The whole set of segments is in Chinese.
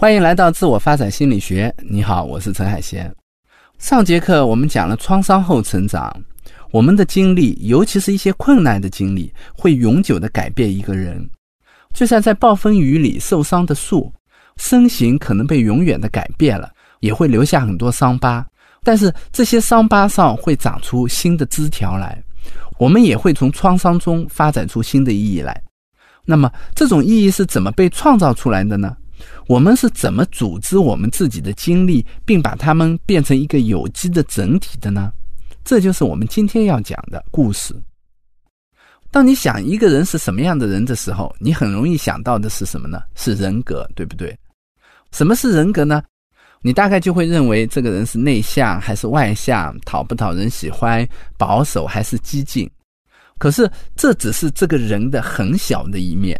欢迎来到自我发展心理学。你好，我是陈海贤。上节课我们讲了创伤后成长，我们的经历，尤其是一些困难的经历，会永久的改变一个人。就像在暴风雨里受伤的树，身形可能被永远的改变了，也会留下很多伤疤，但是这些伤疤上会长出新的枝条来。我们也会从创伤中发展出新的意义来。那么，这种意义是怎么被创造出来的呢？我们是怎么组织我们自己的经历，并把它们变成一个有机的整体的呢？这就是我们今天要讲的故事。当你想一个人是什么样的人的时候，你很容易想到的是什么呢？是人格，对不对？什么是人格呢？你大概就会认为这个人是内向还是外向，讨不讨人喜欢，保守还是激进。可是这只是这个人的很小的一面。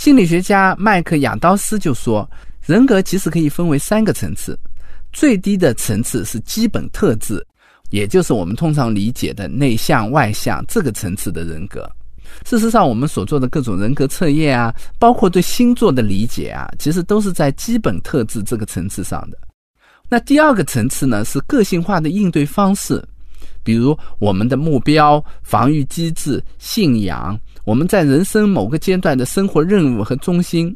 心理学家麦克亚当斯就说，人格其实可以分为三个层次，最低的层次是基本特质，也就是我们通常理解的内向外向这个层次的人格。事实上，我们所做的各种人格测验啊，包括对星座的理解啊，其实都是在基本特质这个层次上的。那第二个层次呢，是个性化的应对方式，比如我们的目标、防御机制、信仰。我们在人生某个阶段的生活任务和中心，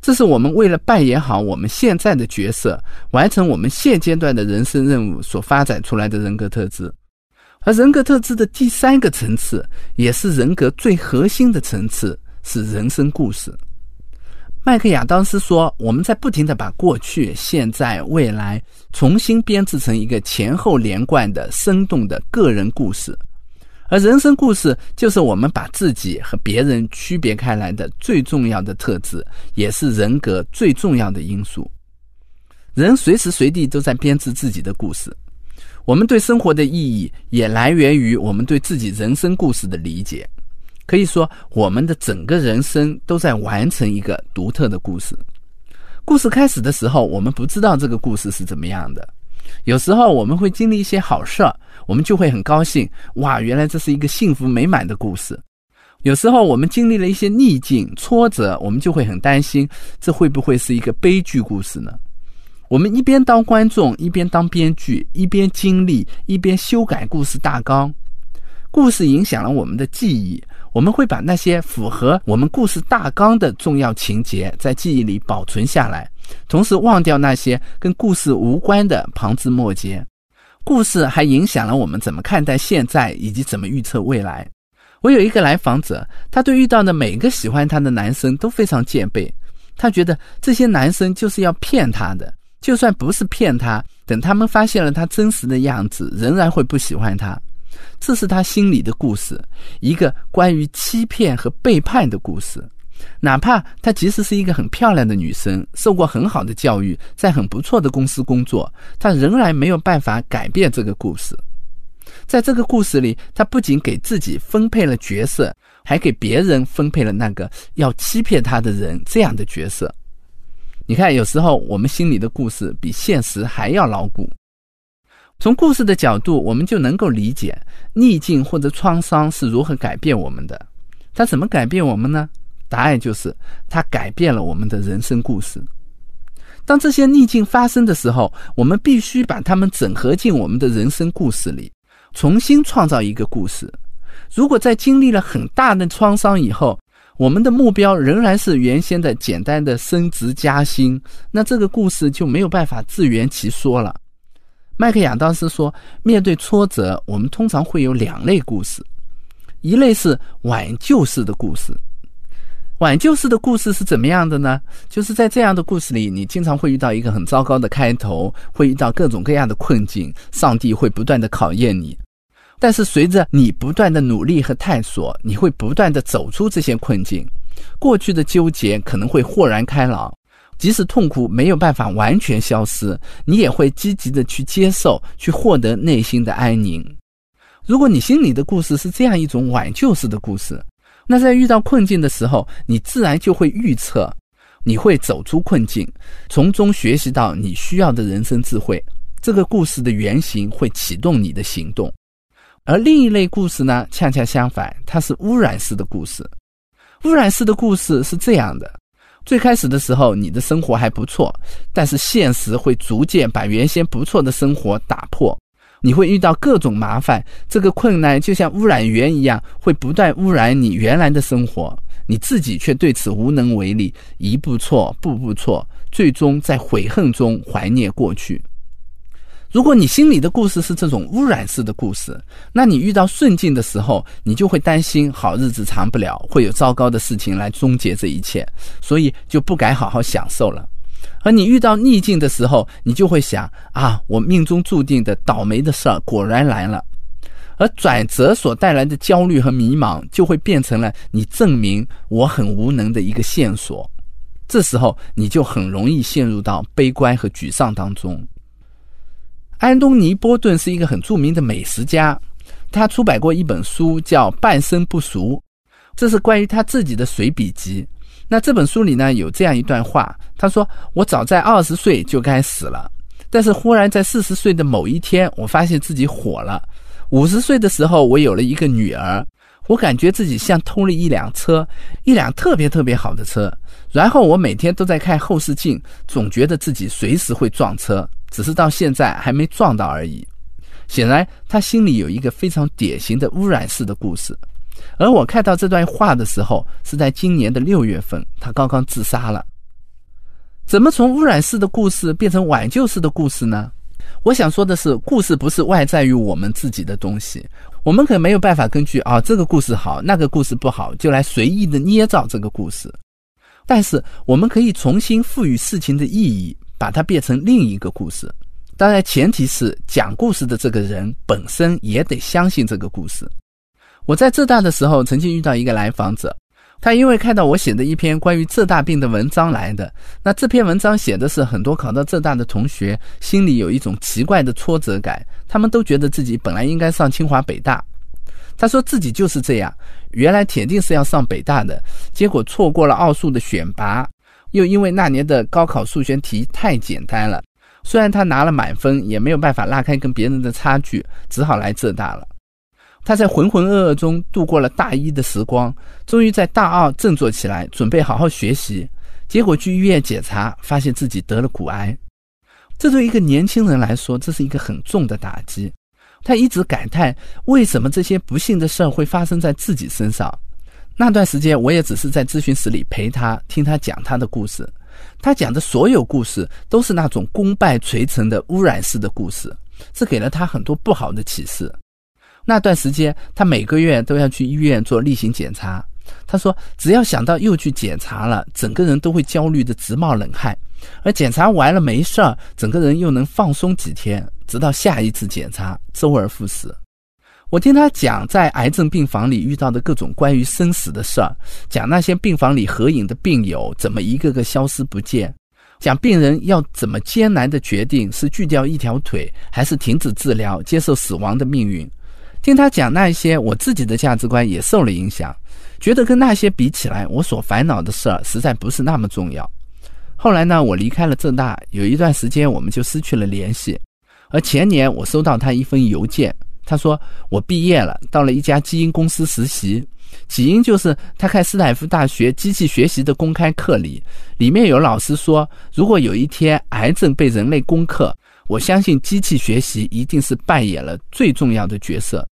这是我们为了扮演好我们现在的角色，完成我们现阶段的人生任务所发展出来的人格特质。而人格特质的第三个层次，也是人格最核心的层次，是人生故事。麦克亚当斯说：“我们在不停的把过去、现在、未来重新编制成一个前后连贯的生动的个人故事。”而人生故事就是我们把自己和别人区别开来的最重要的特质，也是人格最重要的因素。人随时随地都在编织自己的故事。我们对生活的意义也来源于我们对自己人生故事的理解。可以说，我们的整个人生都在完成一个独特的故事。故事开始的时候，我们不知道这个故事是怎么样的。有时候我们会经历一些好事儿，我们就会很高兴。哇，原来这是一个幸福美满的故事。有时候我们经历了一些逆境挫折，我们就会很担心，这会不会是一个悲剧故事呢？我们一边当观众，一边当编剧，一边经历，一边修改故事大纲。故事影响了我们的记忆，我们会把那些符合我们故事大纲的重要情节在记忆里保存下来。同时忘掉那些跟故事无关的旁枝末节，故事还影响了我们怎么看待现在以及怎么预测未来。我有一个来访者，他对遇到的每个喜欢他的男生都非常戒备，他觉得这些男生就是要骗他的，就算不是骗他，等他们发现了他真实的样子，仍然会不喜欢他。这是他心里的故事，一个关于欺骗和背叛的故事。哪怕她其实是一个很漂亮的女生，受过很好的教育，在很不错的公司工作，她仍然没有办法改变这个故事。在这个故事里，她不仅给自己分配了角色，还给别人分配了那个要欺骗她的人这样的角色。你看，有时候我们心里的故事比现实还要牢固。从故事的角度，我们就能够理解逆境或者创伤是如何改变我们的。它怎么改变我们呢？答案就是，它改变了我们的人生故事。当这些逆境发生的时候，我们必须把它们整合进我们的人生故事里，重新创造一个故事。如果在经历了很大的创伤以后，我们的目标仍然是原先的简单的升职加薪，那这个故事就没有办法自圆其说了。麦克亚当斯说，面对挫折，我们通常会有两类故事，一类是挽救式的故事。挽救式的故事是怎么样的呢？就是在这样的故事里，你经常会遇到一个很糟糕的开头，会遇到各种各样的困境，上帝会不断的考验你。但是随着你不断的努力和探索，你会不断的走出这些困境，过去的纠结可能会豁然开朗。即使痛苦没有办法完全消失，你也会积极的去接受，去获得内心的安宁。如果你心里的故事是这样一种挽救式的故事，那在遇到困境的时候，你自然就会预测，你会走出困境，从中学习到你需要的人生智慧。这个故事的原型会启动你的行动。而另一类故事呢，恰恰相反，它是污染式的故事。污染式的故事是这样的。最开始的时候，你的生活还不错，但是现实会逐渐把原先不错的生活打破，你会遇到各种麻烦，这个困难就像污染源一样，会不断污染你原来的生活，你自己却对此无能为力，一步错，步步错，最终在悔恨中怀念过去。如果你心里的故事是这种污染式的故事，那你遇到顺境的时候，你就会担心好日子长不了，会有糟糕的事情来终结这一切，所以就不敢好好享受了。而你遇到逆境的时候，你就会想啊，我命中注定的倒霉的事儿果然来了。而转折所带来的焦虑和迷茫，就会变成了你证明我很无能的一个线索。这时候，你就很容易陷入到悲观和沮丧当中。安东尼·波顿是一个很著名的美食家，他出版过一本书叫《半生不熟》，这是关于他自己的随笔集。那这本书里呢有这样一段话，他说：“我早在二十岁就该死了，但是忽然在四十岁的某一天，我发现自己火了。五十岁的时候，我有了一个女儿，我感觉自己像偷了一辆车，一辆特别特别好的车。然后我每天都在看后视镜，总觉得自己随时会撞车。”只是到现在还没撞到而已。显然，他心里有一个非常典型的污染式的故事。而我看到这段话的时候，是在今年的六月份，他刚刚自杀了。怎么从污染式的故事变成挽救式的故事呢？我想说的是，故事不是外在于我们自己的东西，我们可没有办法根据啊这个故事好，那个故事不好，就来随意的捏造这个故事。但是，我们可以重新赋予事情的意义。把它变成另一个故事，当然前提是讲故事的这个人本身也得相信这个故事。我在浙大的时候曾经遇到一个来访者，他因为看到我写的一篇关于浙大病的文章来的。那这篇文章写的是很多考到浙大的同学心里有一种奇怪的挫折感，他们都觉得自己本来应该上清华北大。他说自己就是这样，原来铁定是要上北大的，结果错过了奥数的选拔。又因为那年的高考数学题太简单了，虽然他拿了满分，也没有办法拉开跟别人的差距，只好来浙大了。他在浑浑噩噩中度过了大一的时光，终于在大二振作起来，准备好好学习。结果去医院检查，发现自己得了骨癌。这对一个年轻人来说，这是一个很重的打击。他一直感叹：为什么这些不幸的事儿会发生在自己身上？那段时间，我也只是在咨询室里陪他，听他讲他的故事。他讲的所有故事都是那种功败垂成的污染式的故事，这给了他很多不好的启示。那段时间，他每个月都要去医院做例行检查。他说，只要想到又去检查了，整个人都会焦虑的直冒冷汗。而检查完了没事儿，整个人又能放松几天，直到下一次检查，周而复始。我听他讲在癌症病房里遇到的各种关于生死的事儿，讲那些病房里合影的病友怎么一个个消失不见，讲病人要怎么艰难的决定是锯掉一条腿还是停止治疗接受死亡的命运。听他讲那些，我自己的价值观也受了影响，觉得跟那些比起来，我所烦恼的事儿实在不是那么重要。后来呢，我离开了浙大，有一段时间我们就失去了联系，而前年我收到他一封邮件。他说：“我毕业了，到了一家基因公司实习。起因就是他看斯坦福大学机器学习的公开课里，里面有老师说，如果有一天癌症被人类攻克，我相信机器学习一定是扮演了最重要的角色。”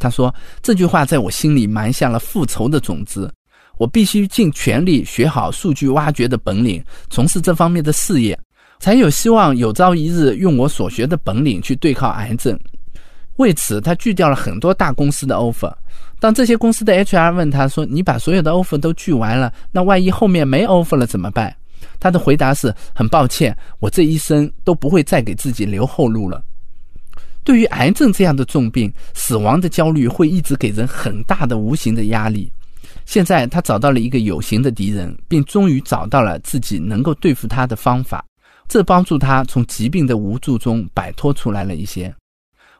他说这句话在我心里埋下了复仇的种子，我必须尽全力学好数据挖掘的本领，从事这方面的事业，才有希望有朝一日用我所学的本领去对抗癌症。为此，他拒掉了很多大公司的 offer。当这些公司的 HR 问他说：“你把所有的 offer 都拒完了，那万一后面没 offer 了怎么办？”他的回答是：“很抱歉，我这一生都不会再给自己留后路了。”对于癌症这样的重病，死亡的焦虑会一直给人很大的无形的压力。现在他找到了一个有形的敌人，并终于找到了自己能够对付他的方法，这帮助他从疾病的无助中摆脱出来了一些。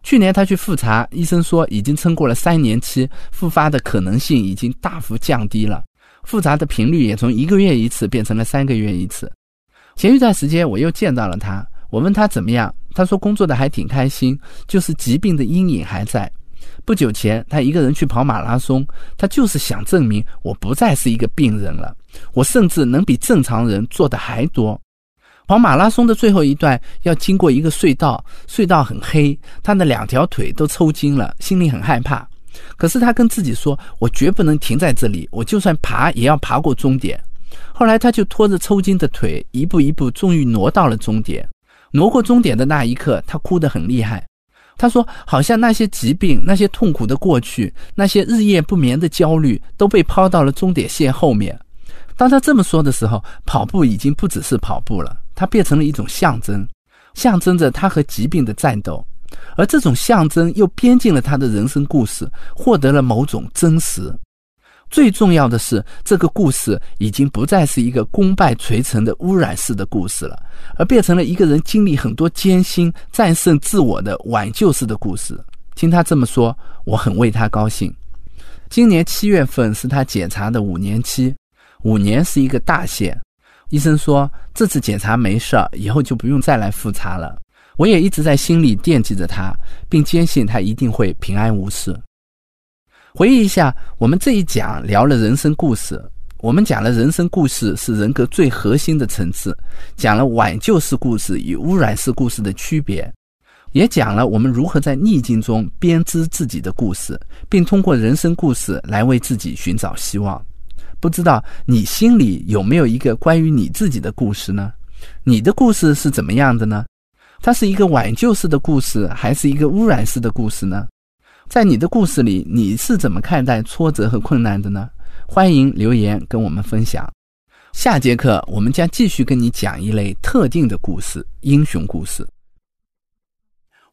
去年他去复查，医生说已经撑过了三年期，复发的可能性已经大幅降低了，复杂的频率也从一个月一次变成了三个月一次。前一段时间我又见到了他，我问他怎么样，他说工作的还挺开心，就是疾病的阴影还在。不久前，他一个人去跑马拉松，他就是想证明我不再是一个病人了，我甚至能比正常人做的还多。跑马拉松的最后一段要经过一个隧道，隧道很黑，他的两条腿都抽筋了，心里很害怕。可是他跟自己说：“我绝不能停在这里，我就算爬也要爬过终点。”后来他就拖着抽筋的腿，一步一步，终于挪到了终点。挪过终点的那一刻，他哭得很厉害。他说：“好像那些疾病、那些痛苦的过去、那些日夜不眠的焦虑，都被抛到了终点线后面。”当他这么说的时候，跑步已经不只是跑步了，它变成了一种象征，象征着他和疾病的战斗。而这种象征又编进了他的人生故事，获得了某种真实。最重要的是，这个故事已经不再是一个功败垂成的污染式的故事了，而变成了一个人经历很多艰辛、战胜自我的挽救式的故事。听他这么说，我很为他高兴。今年七月份是他检查的五年期，五年是一个大限。医生说这次检查没事儿，以后就不用再来复查了。我也一直在心里惦记着他，并坚信他一定会平安无事。回忆一下，我们这一讲聊了人生故事。我们讲了人生故事是人格最核心的层次，讲了挽救式故事与污染式故事的区别，也讲了我们如何在逆境中编织自己的故事，并通过人生故事来为自己寻找希望。不知道你心里有没有一个关于你自己的故事呢？你的故事是怎么样的呢？它是一个挽救式的故事，还是一个污染式的故事呢？在你的故事里，你是怎么看待挫折和困难的呢？欢迎留言跟我们分享。下节课我们将继续跟你讲一类特定的故事——英雄故事。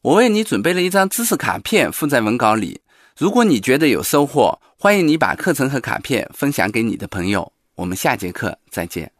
我为你准备了一张知识卡片，附在文稿里。如果你觉得有收获，欢迎你把课程和卡片分享给你的朋友。我们下节课再见。